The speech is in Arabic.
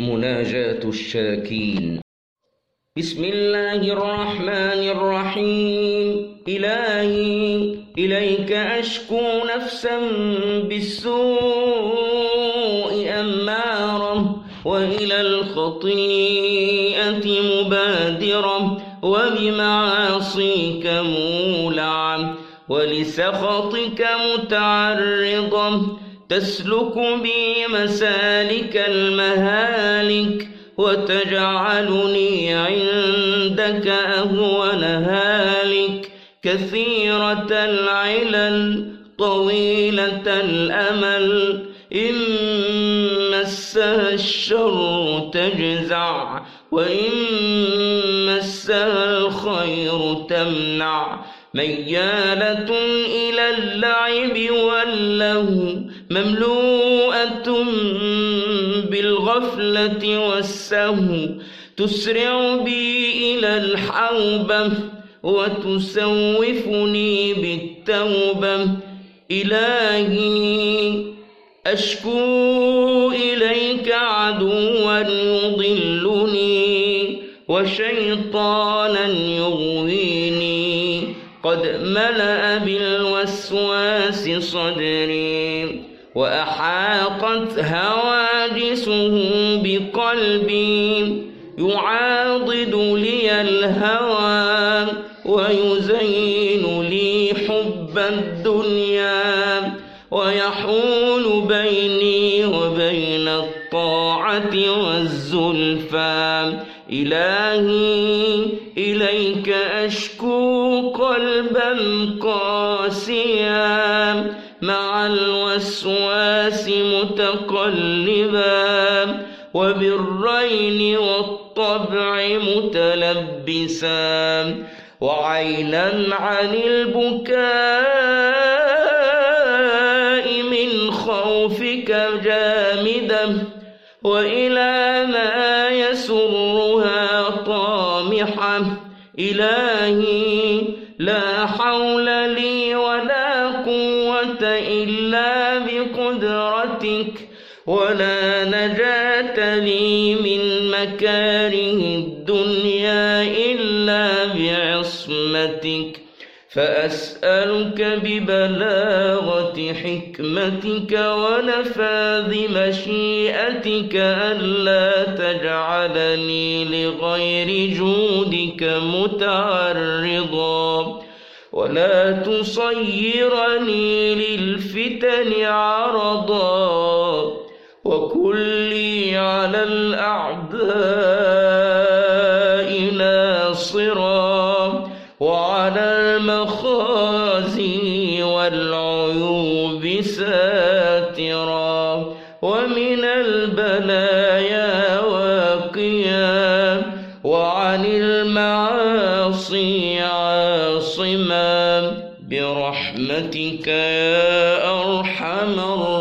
مناجاة الشاكين. بسم الله الرحمن الرحيم. إلهي إليك أشكو نفسا بالسوء أمارة وإلى الخطيئة مبادرة وبمعاصيك مولعة ولسخطك متعرضة تسلك بي مسالك المهالك وتجعلني عندك أهون هالك. كثيرة العلل طويلة الأمل إن مسها الشر تجزع وإن مسها الخير تمنع. ميالة إلى اللعب واللهو مملوءة بالغفلة والسهو تسرع بي إلى الحوبة وتسوفني بالتوبة. إلهي أشكو إليك عدوا يضلني وشيطانا يغويني. قد ملأ بالوسواس صدري. وأحاطت هواجسه بقلبي يعاضد لي الهوى ويزين لي حب الدنيا ويحول بيني وبين الطاعة والزلفى. إلهي إليك أشكو قلبا قاسيا. مع الوسواس متقلبا وبالرين والطبع متلبسا وعينا عن البكاء من خوفك جامدا وإلى ما يسرها طامحا. إلهي لا حول لي ولا قوة إلا بقدرتك ولا نجاة لي من مكاره الدنيا إلا بعصمتك فأسألك ببلاغة حكمتك ونفاذ مشيئتك ألا تجعلني لغير جودك متعرضا. ولا تصيرني للفتن عرضا وكلي على الأعداء ناصرا وعلى المخازي والعيوب ساترا ومن المعاصي عاصما برحمتك يا أرحم الراحمين.